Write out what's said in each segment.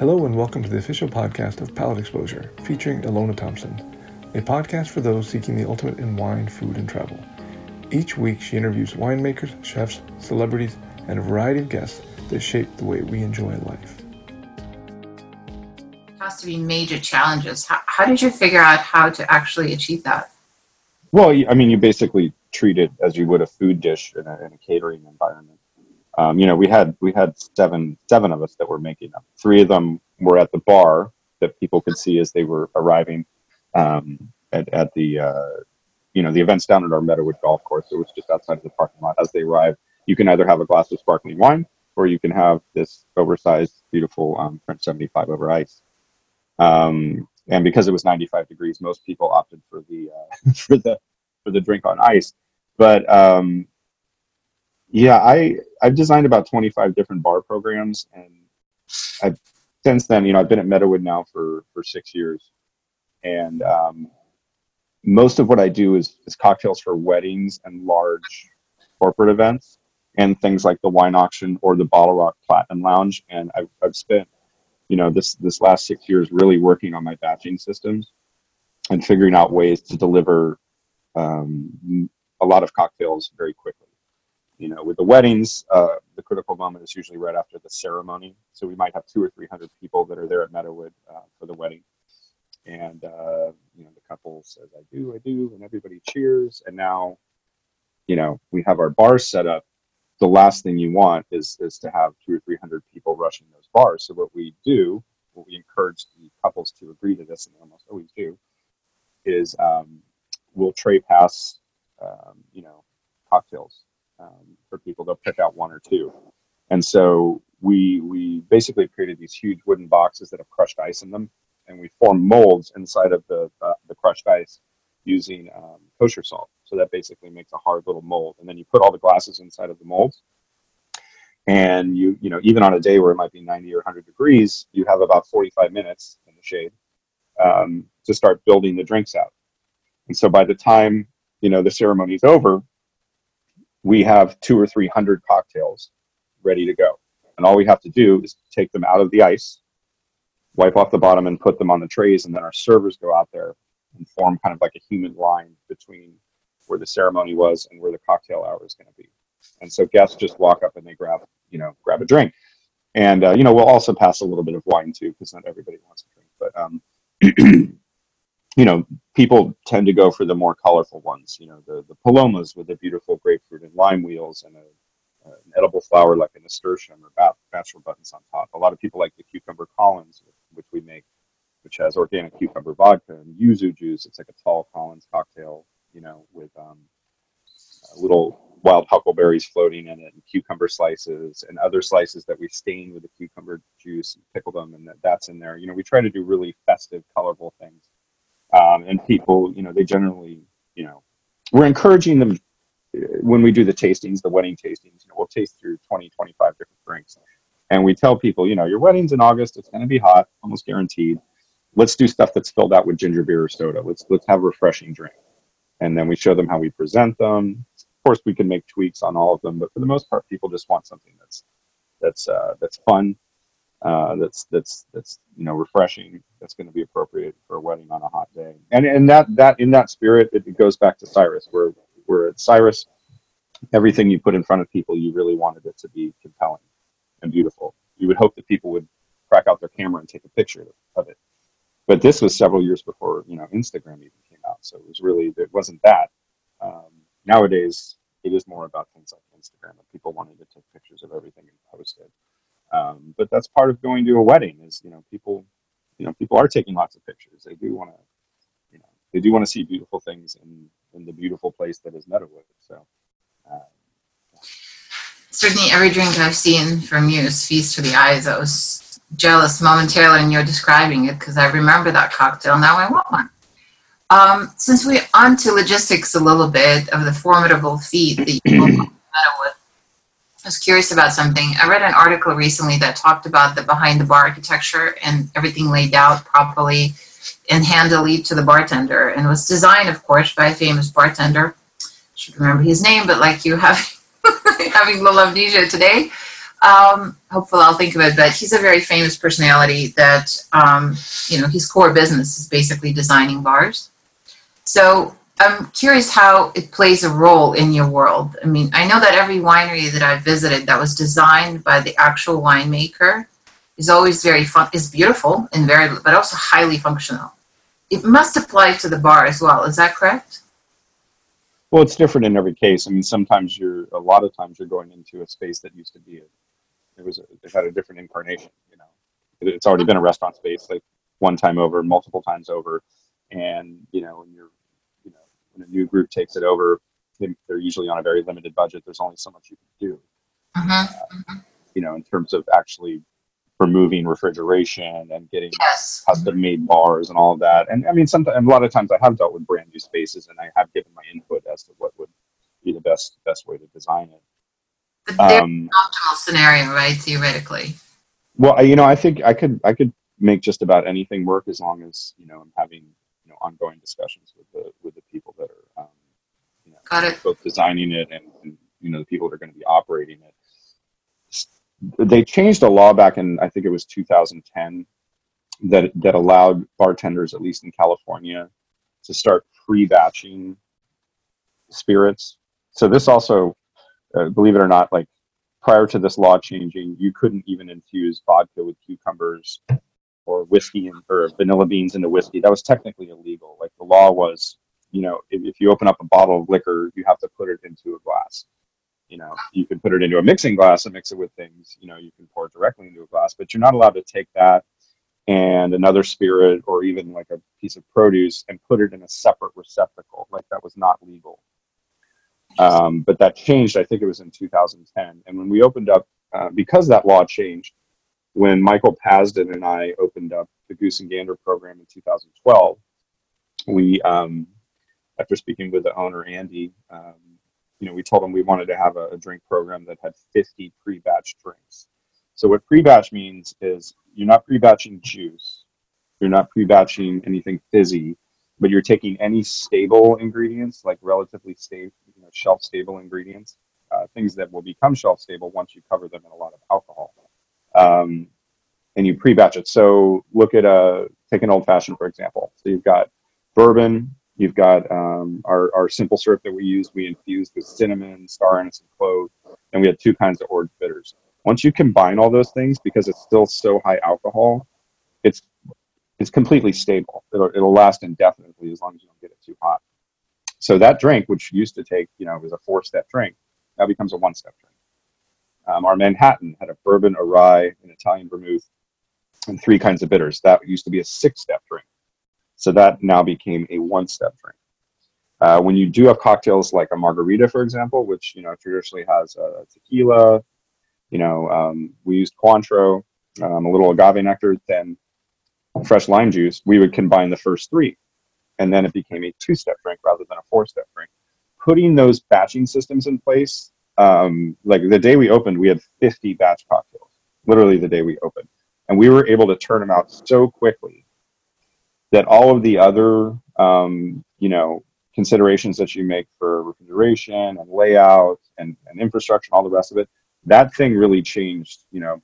Hello and welcome to the official podcast of Palate Exposure, featuring Ilona Thompson, a podcast for those seeking the ultimate in wine, food, and travel. Each week, she interviews winemakers, chefs, celebrities, and a variety of guests that shape the way we enjoy life. It has to be major challenges. How, how did you figure out how to actually achieve that? Well, I mean, you basically treat it as you would a food dish in a, in a catering environment. Um, you know, we had we had seven seven of us that were making them. Three of them were at the bar that people could see as they were arriving um, at, at the uh, you know the events down at our Meadowood Golf Course. It was just outside of the parking lot. As they arrive, you can either have a glass of sparkling wine or you can have this oversized, beautiful um, French 75 over ice. Um, and because it was 95 degrees, most people opted for the uh, for the for the drink on ice. But um, yeah, I I've designed about 25 different bar programs, and I've since then, you know, I've been at Meadowood now for for six years, and um, most of what I do is is cocktails for weddings and large corporate events, and things like the wine auction or the Bottle Rock Platinum Lounge. And I've I've spent, you know, this this last six years really working on my batching systems and figuring out ways to deliver um, a lot of cocktails very quickly you know, with the weddings, uh, the critical moment is usually right after the ceremony. So we might have two or three hundred people that are there at Meadowood uh, for the wedding, and uh, you know, the couple says, "I do, I do," and everybody cheers. And now, you know, we have our bars set up. The last thing you want is is to have two or three hundred people rushing those bars. So what we do, what we encourage the couples to agree to this, and they almost always do, is um, we'll tray pass, um, you know, cocktails um, for people. They'll pick out one or two. And so we we basically created these huge wooden boxes that have crushed ice in them, and we form molds inside of the uh, the crushed ice using um, kosher salt. So that basically makes a hard little mold, and then you put all the glasses inside of the molds. And you you know even on a day where it might be 90 or 100 degrees, you have about 45 minutes in the shade um, to start building the drinks out. And so by the time you know the ceremony is over, we have two or three hundred cocktails ready to go. And all we have to do is take them out of the ice, wipe off the bottom, and put them on the trays. And then our servers go out there and form kind of like a human line between where the ceremony was and where the cocktail hour is going to be. And so guests just walk up and they grab, you know, grab a drink. And, uh, you know, we'll also pass a little bit of wine too, because not everybody wants a drink. But um, you know, people tend to go for the more colorful ones. You know, the the palomas with the beautiful grapefruit and lime wheels and a, uh, an edible flower like a nasturtium or bat, bachelor buttons on top. A lot of people like the cucumber Collins, which we make, which has organic cucumber vodka and yuzu juice. It's like a tall Collins cocktail, you know, with um, little wild huckleberries floating in it and cucumber slices and other slices that we stain with the cucumber juice and pickle them and that, that's in there. You know, we try to do really festive, colorful things um, and people, you know, they generally, you know, we're encouraging them uh, when we do the tastings, the wedding tastings, you know, we'll taste through 20, 25 different drinks. And we tell people, you know, your wedding's in August, it's going to be hot, almost guaranteed. Let's do stuff that's filled out with ginger beer or soda. Let's let's have a refreshing drink. And then we show them how we present them. Of course, we can make tweaks on all of them, but for the most part, people just want something that's that's uh, that's fun, uh, that's that's that's you know refreshing. That's going to be appropriate for a wedding on a hot day. And and that that in that spirit, it, it goes back to Cyrus. Where where at Cyrus, everything you put in front of people, you really wanted it to be compelling and beautiful. You would hope that people would crack out their camera and take a picture of it. But this was several years before you know Instagram even came out, so it was really it wasn't that. Um, nowadays, it is more about things like Instagram and people wanting to take pictures of everything and post it. Um, but that's part of going to a wedding is, you know, people, you know, people are taking lots of pictures. They do want to, you know, they do want to see beautiful things in, in the beautiful place that is Meadowood. So, uh, certainly every drink I've seen from you is feast for the eyes. I was jealous momentarily when you're describing it because I remember that cocktail. Now I want one. Um, since we're on to logistics a little bit of the formidable feat that you Meadowood, I was curious about something. I read an article recently that talked about the behind the bar architecture and everything laid out properly and handily to the bartender. And was designed, of course, by a famous bartender. I should remember his name, but like you have having little amnesia today. Um, hopefully, I'll think of it. But he's a very famous personality. That um, you know, his core business is basically designing bars. So I'm curious how it plays a role in your world. I mean, I know that every winery that I've visited that was designed by the actual winemaker is always very fun, is beautiful and very, but also highly functional. It must apply to the bar as well. Is that correct? Well, it's different in every case. I mean, sometimes you're, a lot of times you're going into a space that used to be, a, it was, a, it had a different incarnation. You know, it, it's already been a restaurant space like one time over, multiple times over, and you know, when you're when a new group takes it over, they're usually on a very limited budget. There's only so much you can do. Mm-hmm. Uh, you know, in terms of actually removing refrigeration and getting yes. custom made bars and all of that. And I mean, sometimes a lot of times I have dealt with brand new spaces and I have given my input as to what would be the best best way to design it. But um, optimal scenario, right? Theoretically. Well, you know, I think I could I could make just about anything work as long as you know I'm having ongoing discussions with the with the people that are um, you know, both designing it and, and you know the people that are going to be operating it. They changed a law back in I think it was 2010 that that allowed bartenders, at least in California, to start pre-batching spirits. So this also, uh, believe it or not, like prior to this law changing, you couldn't even infuse vodka with cucumbers or whiskey and, or vanilla beans into whiskey. That was technically illegal. Like the law was, you know, if, if you open up a bottle of liquor, you have to put it into a glass. You know, you can put it into a mixing glass and mix it with things. You know, you can pour it directly into a glass, but you're not allowed to take that and another spirit or even like a piece of produce and put it in a separate receptacle. Like that was not legal. Um, but that changed. I think it was in 2010. And when we opened up, uh, because that law changed, when Michael Pasden and I opened up the Goose and Gander program in 2012, we, um, after speaking with the owner Andy, um, you know, we told him we wanted to have a, a drink program that had 50 pre-batch drinks. So what pre-batch means is you're not pre-batching juice, you're not pre-batching anything fizzy, but you're taking any stable ingredients, like relatively stable, you know, shelf-stable ingredients, uh, things that will become shelf-stable once you cover them in a lot of alcohol um, and you pre-batch it. So look at a take an old fashioned for example. So you've got bourbon, you've got um, our our simple syrup that we use. We infused with cinnamon, star anise, and clove, and we had two kinds of orange bitters. Once you combine all those things, because it's still so high alcohol, it's it's completely stable. It'll, it'll last indefinitely as long as you don't get it too hot. So that drink, which used to take, you know, was a four-step drink, now becomes a one-step drink. Um, our Manhattan had a bourbon, a rye, an Italian vermouth, and three kinds of bitters. That used to be a six step drink. So that now became a one step drink. Uh, when you do have cocktails like a margarita, for example, which you know traditionally has a tequila, you know, um, we used Cointreau, um, a little agave nectar, then fresh lime juice. We would combine the first three, and then it became a two-step drink rather than a four-step drink. Putting those batching systems in place um, like the day we opened, we had 50 batch cocktails, literally the day we opened. And we were able to turn them out so quickly that all of the other, um, you know, considerations that you make for refrigeration and layout and, and infrastructure and all the rest of it, that thing really changed, you know,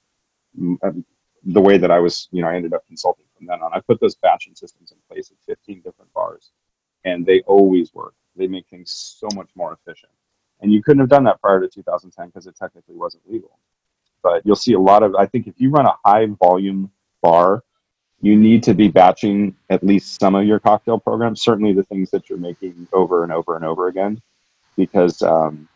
um, the way that I was, you know, I ended up consulting from then on. I put those batching systems in place at 15 different bars and they always work. They make things so much more efficient. And you couldn't have done that prior to 2010 because it technically wasn't legal. But you'll see a lot of, I think if you run a high volume bar, you need to be batching at least some of your cocktail programs, certainly the things that you're making over and over and over again. Because, um,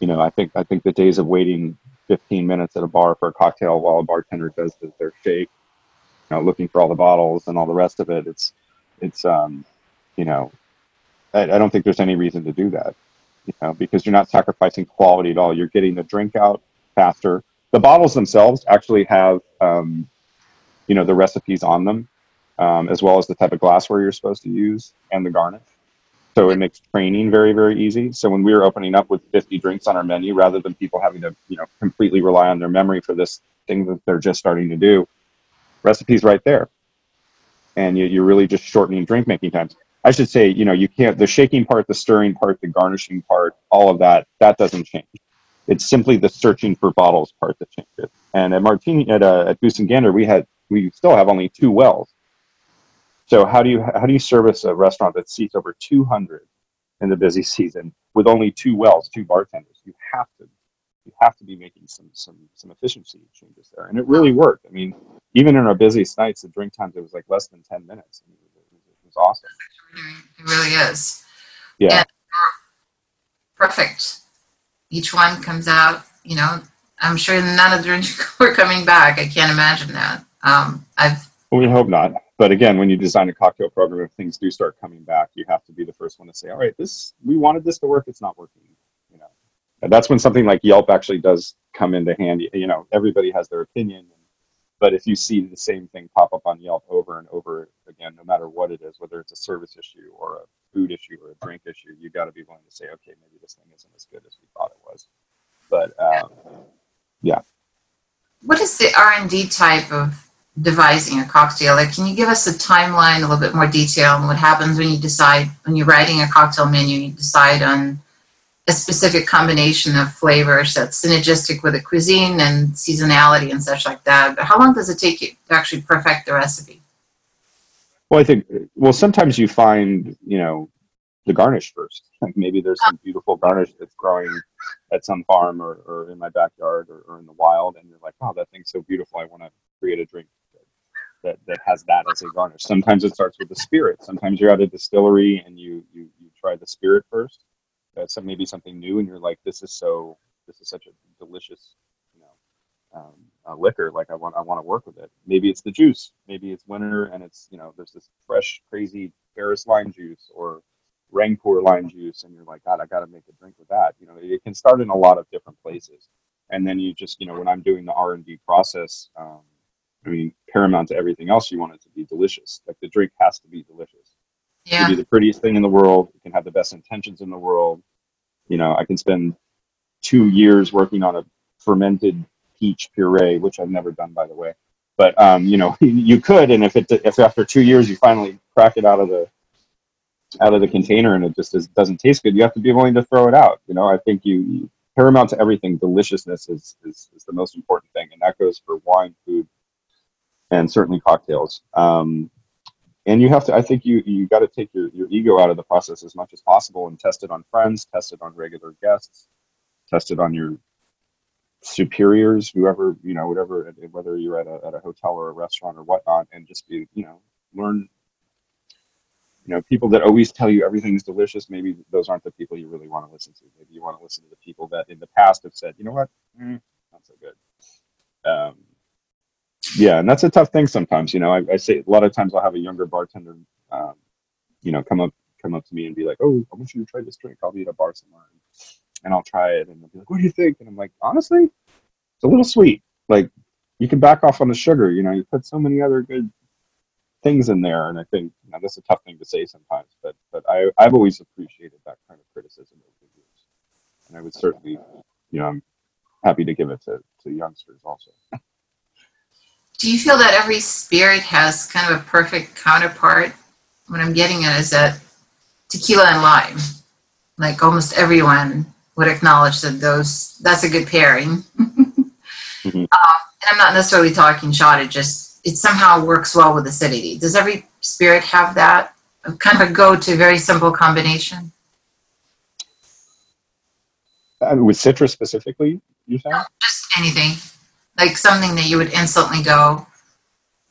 you know, I think, I think the days of waiting 15 minutes at a bar for a cocktail while a bartender does their shake, you know, looking for all the bottles and all the rest of it, it's, it's, um, you know, I, I don't think there's any reason to do that you know, because you're not sacrificing quality at all. You're getting the drink out faster. The bottles themselves actually have, um, you know, the recipes on them, um, as well as the type of glassware you're supposed to use and the garnish. So it makes training very, very easy. So when we were opening up with 50 drinks on our menu, rather than people having to, you know, completely rely on their memory for this thing that they're just starting to do, recipes right there. And you, you're really just shortening drink making times. I should say, you know, you can't, the shaking part, the stirring part, the garnishing part, all of that, that doesn't change. It's simply the searching for bottles part that changes. And at Martini at uh, at Goose and Gander, we had we still have only two wells. So how do you how do you service a restaurant that seats over 200 in the busy season with only two wells, two bartenders? You have to you have to be making some some some efficiency changes there, and it really worked. I mean, even in our busiest nights, the drink times it was like less than 10 minutes. I mean, it, was, it was awesome. It really is. Yeah. And perfect. Each one comes out, you know, I'm sure none of the drinks were coming back. I can't imagine that. Um, I've we hope not. But again, when you design a cocktail program, if things do start coming back, you have to be the first one to say, "All right, this we wanted this to work. It's not working." You know, and that's when something like Yelp actually does come into handy. You know, everybody has their opinion, but if you see the same thing pop up on Yelp over and over again, no matter what it is, whether it's a service issue or a food issue or a drink issue, you got to be willing to say, "Okay, maybe this thing isn't as good as we thought it was." But um, yeah. what is the R and D type of devising a cocktail? Like, can you give us a timeline, a little bit more detail on what happens when you decide when you're writing a cocktail menu? You decide on a specific combination of flavors that's synergistic with the cuisine and seasonality and such like that. But how long does it take you to actually perfect the recipe? Well, I think well sometimes you find you know the garnish first. Like maybe there's some beautiful garnish that's growing at some farm or, or in my backyard or, or in the wild, and you're like, oh, that thing's so beautiful. I want to create a drink that that has that as a garnish. Sometimes it starts with the spirit. Sometimes you're at a distillery and you you you try the spirit first. That's some, maybe something new, and you're like, this is so this is such a delicious you know um, uh, liquor. Like I want, I want to work with it. Maybe it's the juice. Maybe it's winter and it's you know there's this fresh, crazy Paris lime juice or Rangpur lime juice, and you're like, God, I got to make a drink with that. You know, it can start in a lot of different places, and then you just you know when I'm doing the R and D process, um, I mean, paramount to everything else, you want it to be delicious. Like the drink has to be delicious. Yeah. can be the prettiest thing in the world. you can have the best intentions in the world. You know, I can spend two years working on a fermented peach puree, which I've never done, by the way. But um, you know, you could, and if it if after two years you finally crack it out of the out of the container and it just is, doesn't taste good, you have to be willing to throw it out. You know, I think you, you paramount to everything, deliciousness is, is is the most important thing, and that goes for wine, food, and certainly cocktails. Um, and you have to i think you you got to take your, your ego out of the process as much as possible and test it on friends test it on regular guests test it on your superiors whoever you know whatever whether you're at a, at a hotel or a restaurant or whatnot and just be you know learn you know people that always tell you everything's delicious maybe those aren't the people you really want to listen to. Maybe you want to listen to the people that in the past have said you know what? Mm, not so good. Um, yeah, and that's a tough thing sometimes. You know, I, I say a lot of times I'll have a younger bartender, um, you know, come up come up to me and be like, "Oh, I want you to try this drink. I'll be at a bar somewhere, and I'll try it." And they'll be like, "What do you think?" And I'm like, "Honestly, it's a little sweet. Like, you can back off on the sugar. You know, you put so many other good things in there." And I think you know, that's a tough thing to say sometimes, but but I I've always appreciated that kind of criticism over the and I would certainly, you know, I'm happy to give it to to youngsters also. Do you feel that every spirit has kind of a perfect counterpart? What I'm getting at is that tequila and lime, like almost everyone would acknowledge that those that's a good pairing. Mhm. Um, and I'm not necessarily talking shot. It just it somehow works well with acidity. Does every spirit have that kind of a go-to, very simple combination? I mean, with citrus specifically, you saying? Just anything, like something that you would instantly go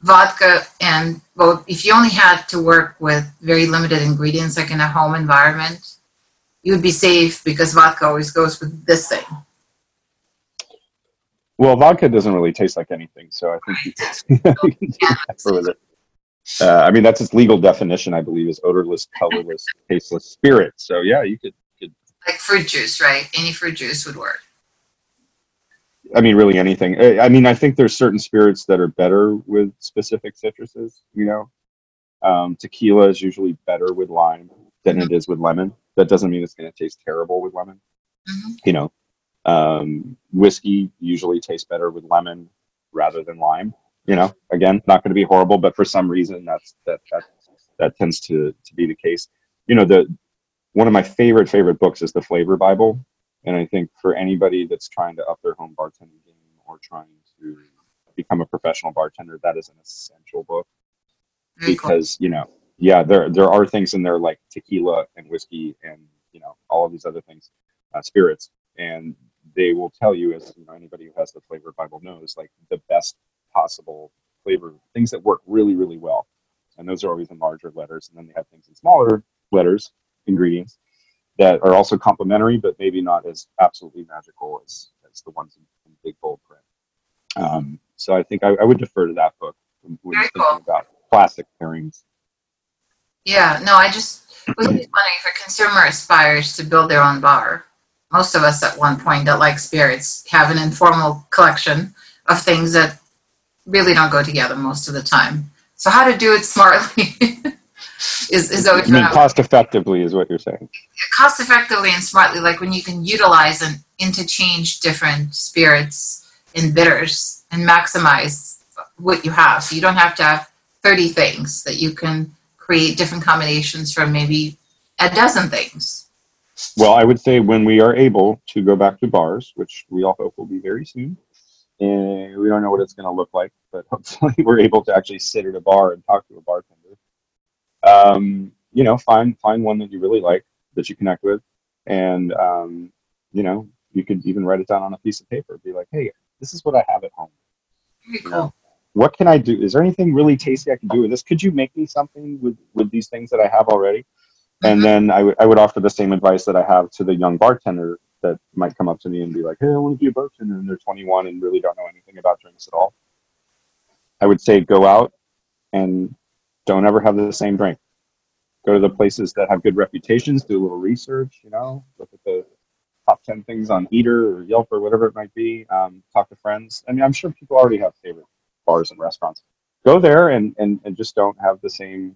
vodka and well, if you only had to work with very limited ingredients, like in a home environment, you would be safe because vodka always goes with this thing. Well, vodka doesn't really taste like anything, so I think you can, you can do with it. Uh, I mean, that's its legal definition, I believe, is odorless, colorless, tasteless spirit. So yeah, you could, could. Like fruit juice, right? Any fruit juice would work. I mean, really anything. I I mean, I think there's certain spirits that are better with specific citruses. You know, um, tequila is usually better with lime than it is with lemon. That doesn't mean it's going to taste terrible with lemon. Mhm. You know, um, whiskey usually tastes better with lemon rather than lime. You know, again, not going to be horrible, but for some reason that's that that that tends to to be the case. You know, the one of my favorite favorite books is the Flavor Bible, And I think for anybody that's trying to up their home bartending game or trying to become a professional bartender, that is an essential book. Very cool. because you know, yeah, there there are things in there like tequila and whiskey and you know all of these other things, uh, spirits, and they will tell you, as you know, anybody who has the flavor Bible knows, like the best possible flavor things that work really really well, and those are always in larger letters, and then they have things in smaller letters, ingredients that are also complementary, but maybe not as absolutely magical as as the ones in, in big bold print. Um, so I think I, I would defer to that book when, when Very cool. about classic pairings. Yeah, no, I just was wondering if a consumer aspires to build their own bar. Most of us at one point that like spirits have an informal collection of things that really don't go together most of the time. So how to do it smartly is, is always I mean, cost effectively is what you're saying. cost effectively and smartly, like when you can utilize and interchange different spirits and bitters and maximize what you have. So you don't have to have 30 things, that you can create different combinations from maybe a dozen things. Well, I would say when we are able to go back to bars, which we all hope will be very soon, and we don't know what it's going to look like, but hopefully we're able to actually sit at a bar and talk to a bartender. Um, you know, find find one that you really like that you connect with, and um, you know, you could even write it down on a piece of paper. Be like, hey, this is what I have at home. Very You know, cool. what can I do? Is there anything really tasty I can do with this? Could you make me something with with these things that I have already? And Mhm. then I would I would offer the same advice that I have to the young bartender that might come up to me and be like, "Hey, I want to be a bartender," and they're 21 and really don't know anything about drinks at all. I would say go out and don't ever have the same drink. Go to the places that have good reputations. Do a little research. You know, look at the top 10 things on Eater or Yelp or whatever it might be. Um, talk to friends. I mean, I'm sure people already have favorite bars and restaurants. Go there and, and, and just don't have the same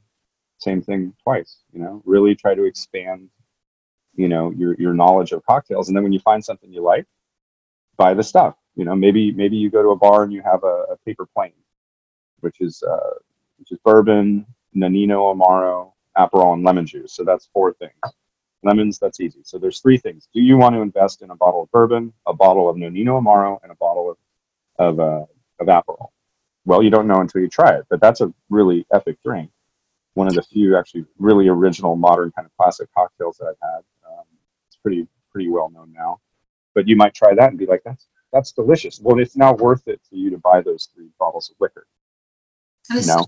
same thing twice. You know, really try to expand, you know, your your knowledge of cocktails. And then when you find something you like, buy the stuff. You know, maybe maybe you go to a bar and you have a, a paper plane, which is uh, which is bourbon, Nonino Amaro, Aperol, and lemon juice. So that's four things. Lemons, that's easy. So there's three things. Do you want to invest in a bottle of bourbon, a bottle of Nonino Amaro, and a bottle of of uh, of Aperol? Well, you don't know until you try it, but that's a really epic drink. One of the few actually really original modern kind of classic cocktails that I've had. Um, it's pretty pretty well known now. But you might try that and be like, that's that's delicious. Well, it's now worth it for you to buy those three bottles of liquor. You know?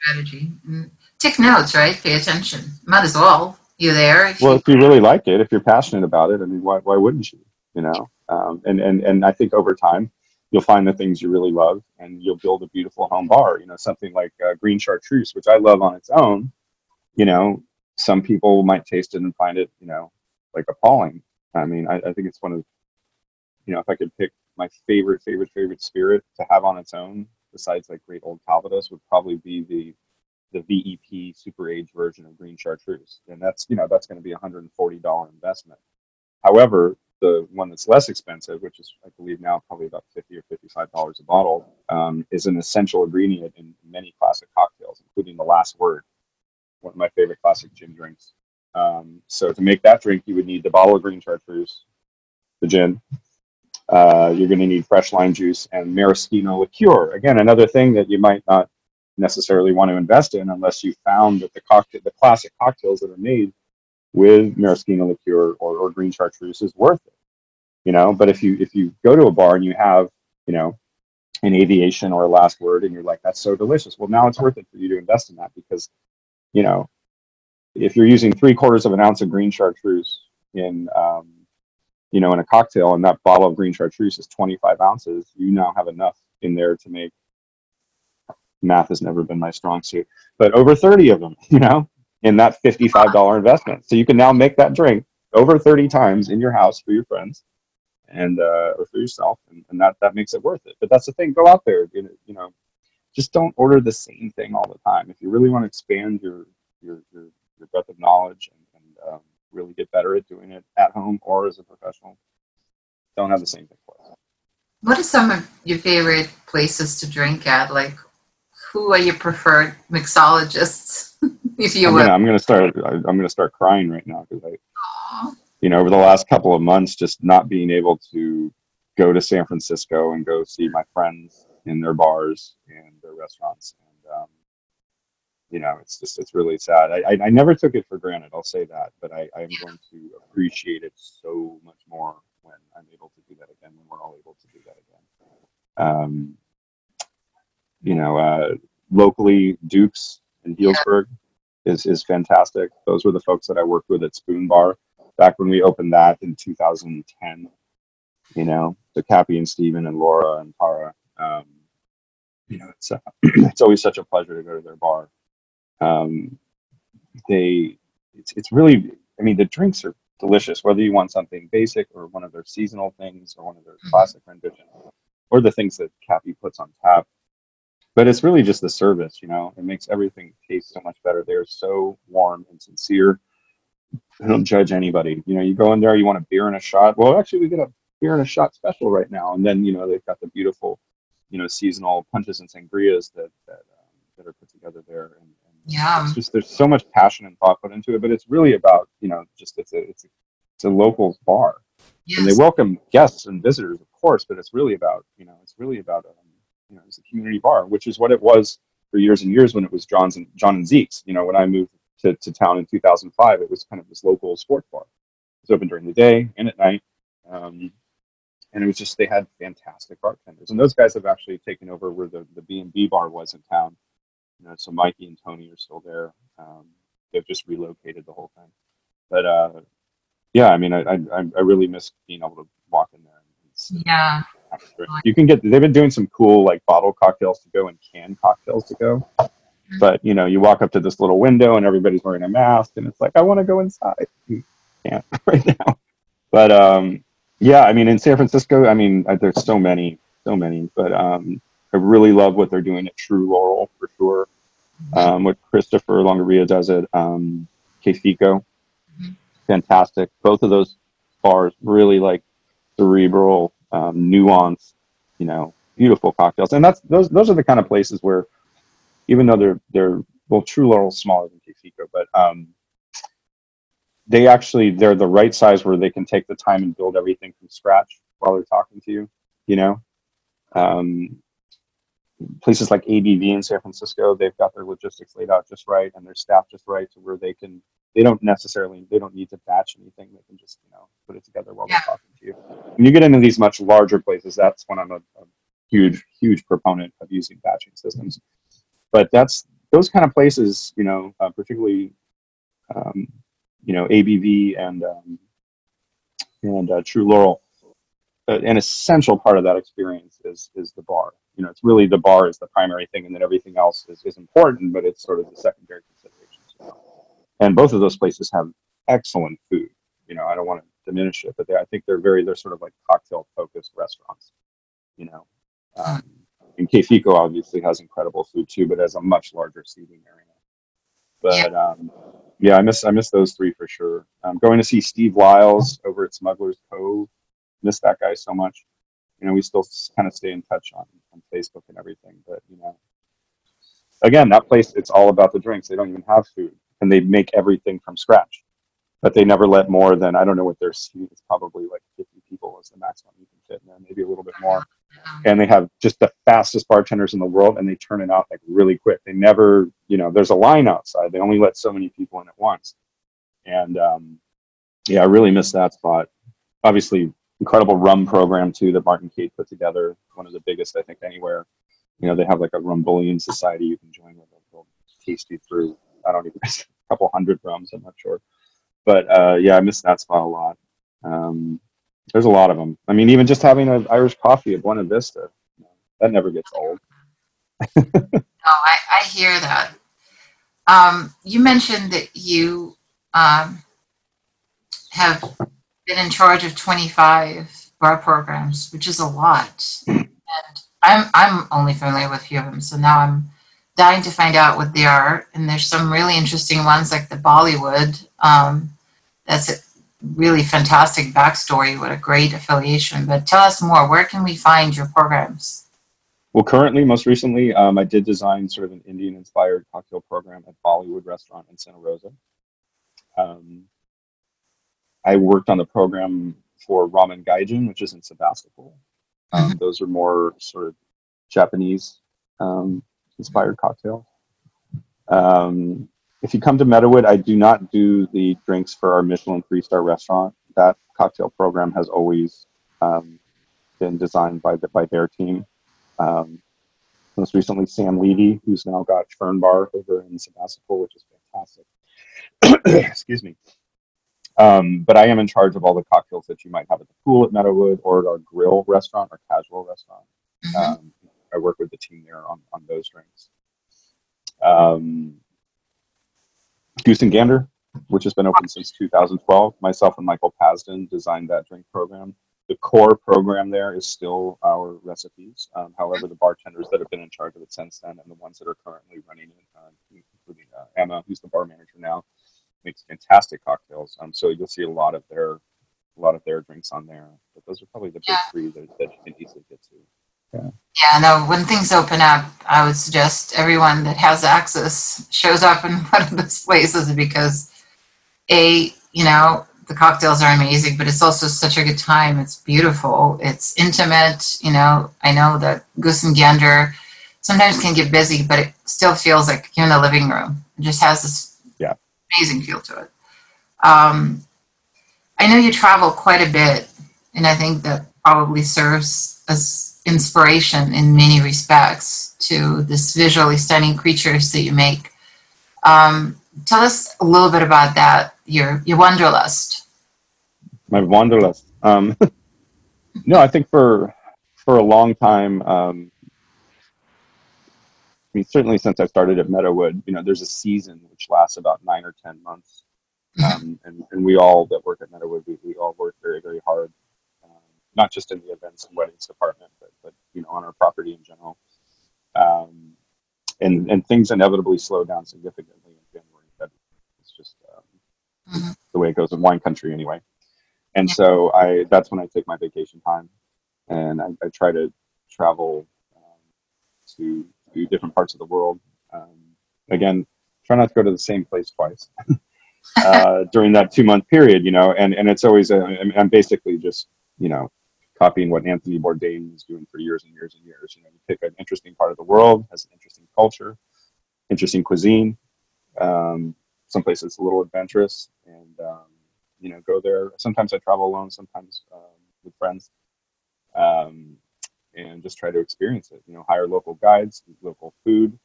Strategy. Mm. Take notes, right? Pay attention. Might as well. You're there. If Well, you, if you really like it, if you're passionate about it, I mean, why why wouldn't you? You know, um, and and and I think over time you'll find the things you really love, and you'll build a beautiful home bar. You know, something like uh, green chartreuse, which I love on its own. You know, some people might taste it and find it, you know, like appalling. I mean, I, I think it's one of, you know, if I could pick my favorite, favorite, favorite spirit to have on its own, besides like great old Calvados, would probably be the the VEP super age version of green chartreuse, and that's you know that's going to be a hundred and forty dollar investment. However, the one that's less expensive, which is I believe now probably about fifty or fifty five dollars a bottle, um, is an essential ingredient in many classic cocktails, including the last word, one of my favorite classic gin drinks. Um, so to make that drink, you would need the bottle of green chartreuse, the gin. Uh, you're going to need fresh lime juice and maraschino liqueur. Again, another thing that you might not necessarily want to invest in unless you found that the cocktail, the classic cocktails that are made with maraschino liqueur or, or green chartreuse is worth it. You know, but if you if you go to a bar and you have, you know, an aviation or a last word and you're like, that's so delicious. Well, now it's worth it for you to invest in that because, you know, if you're using three quarters of an ounce of green chartreuse in, um, you know, in a cocktail and that bottle of green chartreuse is 25 ounces, you now have enough in there to make math has never been my strong suit, but over 30 of them, you know, in that $55 investment. So you can now make that drink over 30 times in your house for your friends and uh, or for yourself, and, and that that makes it worth it. But that's the thing. Go out there, you know, just don't order the same thing all the time. If you really want to expand your your your, your breadth of knowledge and, and um, really get better at doing it at home or as a professional, don't have the same thing twice. what are some of your favorite places to drink at? Like, who are your preferred mixologists, if you I'm will? gonna, I'm gonna start. I'm gonna start crying right now because I, Aw. you know, over the last couple of months, just not being able to go to San Francisco and go see my friends in their bars and their restaurants. And, um, you know, it's just, it's really sad. I, I, I never took it for granted. I'll say that, but I, I'm going to appreciate it so much more when I'm able to do that again, when we're all able to do that again. Um, you know, uh, locally, Duke's in Healdsburg is, is fantastic. Those were the folks that I worked with at Spoon Bar back when we opened that in 2010. You know, the Cappy and Steven and Laura and Tara. Um, you know, it's uh, it's always such a pleasure to go to their bar. Um, they, it's it's really, I mean, the drinks are delicious. Whether you want something basic or one of their seasonal things or one of their classic renditions, or the things that Cappy puts on tap. But it's really just the service, you know. It makes everything taste so much better. They're so warm and sincere. They don't judge anybody. You know, you go in there, you want a beer and a shot. Well, actually, we get a beer and a shot special right now. And then, you know, they've got the beautiful, you know, seasonal punches and sangrias that that, um, that are put together there. And, and Yeah. it's just there's so much passion and thought put into it. But it's really about, you know, just it's a it's a it's a local bar, and they welcome guests and visitors, of course. But it's really about, you know, it's really about, um, you know, it's a community bar, which is what it was for years and years when it was John's and John and Zeke's. You know, when I moved to, to town in 2005, it was kind of this local sports bar. It was open during the day and at night. Um, and it was just they had fantastic bartenders, and those guys have actually taken over where the the B and B bar was in town. You know, so Mikey and Tony are still there. Um, they've just relocated the whole thing, but uh, yeah, I mean, I, I I really miss being able to walk in there. And Yeah. and have a drink. You can get they've been doing some cool like bottle cocktails to go and canned cocktails to go. But you know, you walk up to this little window and everybody's wearing a mask, and it's like I want to go inside. You can't right now. But um, yeah, I mean, in San Francisco, I mean, there's so many, so many. But um, I really love what they're doing at True Laurel for sure. Um, what Christopher Longoria does at um, Che Fico, Mhm. fantastic. Both of those bars really like cerebral, um, nuanced, you know, beautiful cocktails. And that's those those are the kind of places where, even though they're they're well, True Laurel's smaller than Che Fico, but um, they actually they're the right size where they can take the time and build everything from scratch while they're talking to you. You know, um, places like ABV in San Francisco, they've got their logistics laid out just right and their staff just right to where they can. They don't necessarily they don't need to batch anything. They can just you know put it together while Yeah. they're talking to you. When you get into these much larger places, that's when I'm a, a huge huge proponent of using batching systems. But that's those kind of places, you know, uh, particularly um, you know ABV and um, and uh, True Laurel. An essential part of that experience is is the bar. You know, it's really the bar is the primary thing, and then everything else is, is important, but it's sort of the secondary considerations. You know? And both of those places have excellent food. You know, I don't want to diminish it, but they, I think they're very they're sort of like cocktail focused restaurants. You know, um, and Che Fico obviously has incredible food too, but has a much larger seating area. But um, yeah, I miss I miss those three for sure. I'm going to see Steve Lyles over at Smuggler's Cove. Miss that guy so much. You know, we still kind of stay in touch on, on Facebook and everything. But you know, again, that place it's all about the drinks. They don't even have food, and they make everything from scratch. But they never let more than I don't know what their seat is. Probably like 50 people is the maximum you can fit in there, maybe a little bit more and they have just the fastest bartenders in the world and they turn it out like really quick they never you know there's a line outside they only let so many people in at once and um, yeah i really miss that spot obviously incredible rum program too that martin cate put together one of the biggest i think anywhere you know they have like a Rumbustion society you can join with they'll taste you through i don't even a couple hundred rums i'm not sure but uh, yeah i miss that spot a lot um, there's a lot of them. I mean, even just having an Irish coffee at Buena Vista, you know, that never gets old. Oh, I, I hear that. Um, you mentioned that you um, have been in charge of 25 bar programs, which is a lot. And I'm, I'm only familiar with a few of them, so now I'm dying to find out what they are. And there's some really interesting ones like the Bollywood. Um, that's a really fantastic backstory. What a great affiliation. But tell us more. Where can we find your programs? Well, currently, most recently, um, I did design sort of an Indian-inspired cocktail program at Bollywood Restaurant in Santa Rosa. Um, I worked on the program for Ramen Gaijin, which is in Sebastopol. Um, Those are more sort of Japanese um, inspired cocktails. Um, if you come to Meadowood, I do not do the drinks for our Michelin three star restaurant. That cocktail program has always um, been designed by the, by their team. Um, most recently, Sam Levy, who's now got Fern Bar over in Sebastopol, which is fantastic. Excuse me. Um, but I am in charge of all the cocktails that you might have at the pool at Meadowood or at our grill restaurant or casual restaurant. Mhm. Um, I work with the team there on, on those drinks. Um, Goose and Gander, which has been open since 2012. Myself and Michael Pasden designed that drink program. The core program there is still our recipes. Um, however, the bartenders that have been in charge of it since then and the ones that are currently running it, uh, including uh, Emma, who's the bar manager now, makes fantastic cocktails. Um, so you'll see a lot of their a lot of their drinks on there. But those are probably the big Yeah. three that, that you can easily get to. Yeah, Yeah. no, when things open up, I would suggest everyone that has access shows up in one of those places because A, you know, the cocktails are amazing, but it's also such a good time. It's beautiful. It's intimate. You know, I know that Goose and Gander sometimes can get busy, but it still feels like you're in the living room. It just has this Yeah. Amazing feel to it. Um, I know you travel quite a bit, and I think that probably serves as inspiration in many respects to this visually stunning creatures that you make. Um, tell us a little bit about that, your your wanderlust. my wanderlust. Um, no, I think for for a long time, um, mean, certainly since I started at Meadowood, you know, there's a season which lasts about nine or ten months, um, and and we all that work at Meadowood, we, we all work very very hard, um, not just in the events and weddings department, but but you know on our property in general. Um, and and things inevitably slow down significantly in January and February. It's just um, Mhm. the way it goes in wine country anyway. And so I that's when I take my vacation time, and I, I try to travel um, to, different parts of the world. Um, again, try not to go to the same place twice uh, during that two month period, you know. And and it's always a, I'm- I'm basically just you know copying what Anthony Bourdain was doing for years and years and years. You know, you pick an interesting part of the world, has an interesting culture, interesting cuisine. Um, some places a little adventurous, and um, you know, go there. Sometimes I travel alone, sometimes um, with friends, um, and just try to experience it. You know, hire local guides, local food,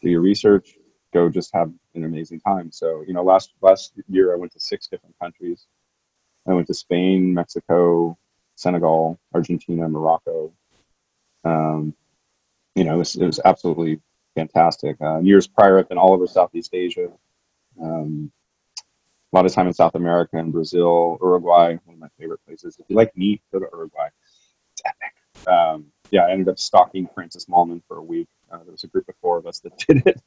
do your research, go just have an amazing time. So, you know, last last year I went to six different countries. I went to Spain, Mexico, Senegal, Argentina, Morocco. Um, you know, it was, it was absolutely fantastic. Uh, years prior, I've been all over Southeast Asia. Um, a lot of time in South America and Brazil, Uruguay, one of my favorite places. If you like meat, go to Uruguay. Um, yeah, I ended up stalking Francis Mallmann for a week. Uh, there was a group of four of us that did it,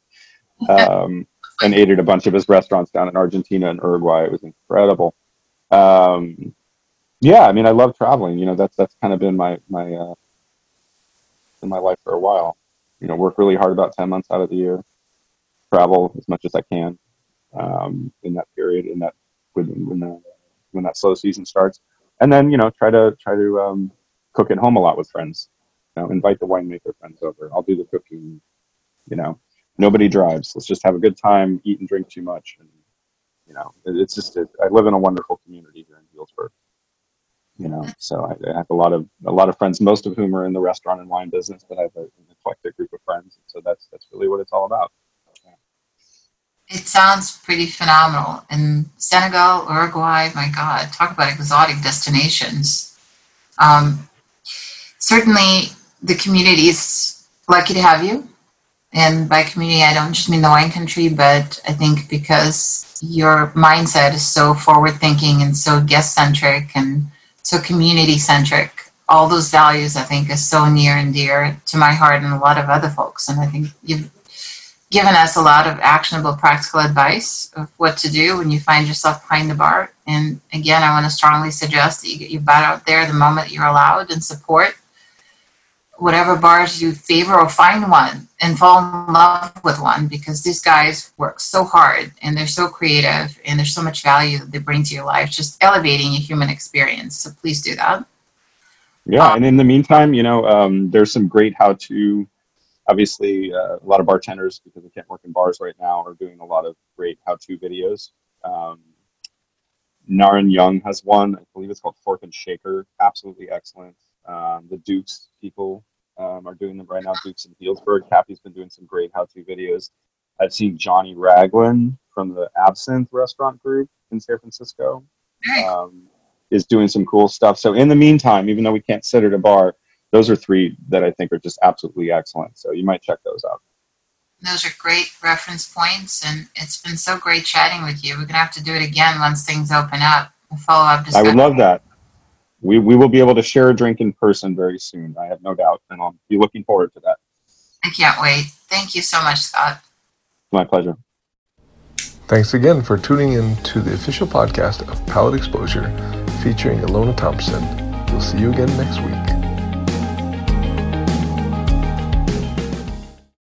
um, and ate at a bunch of his restaurants down in Argentina and Uruguay. It was incredible. Um, yeah, I mean, I love traveling. You know, that's that's kind of been my my uh, in my life for a while. You know, work really hard about ten months out of the year, travel as much as I can um, in that period, in that when when the, when that slow season starts, and then you know try to try to um, cook at home a lot with friends. You know, invite the winemaker friends over. I'll do the cooking. You know, nobody drives. Let's just have a good time, eat and drink too much, and you know, it, it's just I live in a wonderful community here in Healdsburg. You know, so I, I have a lot of a lot of friends, most of whom are in the restaurant and wine business, but I have a, an eclectic group of friends. So that's that's really what it's all about. It sounds pretty phenomenal. And Senegal, Uruguay, my God, talk about exotic destinations. Um, certainly, the community is lucky to have you. And by community, I don't just mean the wine country, but I think because your mindset is so forward thinking and so guest centric and so community centric, all those values I think is so near and dear to my heart and a lot of other folks. And I think you've given us a lot of actionable practical advice of what to do when you find yourself behind the bar. And again, I want to strongly suggest that you get your butt out there the moment you're allowed and support whatever bars you favor or find one and fall in love with one because these guys work so hard and they're so creative and there's so much value that they bring to your life, just elevating a human experience. So please do that. Yeah, um, and in the meantime, you know, um, there's some great how-to. Obviously, uh, a lot of bartenders because they can't work in bars right now are doing a lot of great how-to videos. Um, Naren Young has one. I believe it's called Fork and Shaker. Absolutely excellent. Um, the Dukes people um, are doing them right now. Dukes in Healdsburg. Cappy's been doing some great how-to videos. I've seen Jonny Raglin from the Absinthe Restaurant Group in San Francisco um, is doing some cool stuff. So in the meantime, even though we can't sit at a bar, those are three that I think are just absolutely excellent. So you might check those out. Those are great reference points, and it's been so great chatting with you. We're gonna have to do it again once things open up. follow up. I would love that we, we will be able to share a drink in person very soon. I have no doubt, and I'll be looking forward to that. I can't wait. Thank you so much, Scott. My pleasure. Thanks again for tuning in to the official podcast of Palate Exposure featuring Ilona Thompson. We'll see you again next week.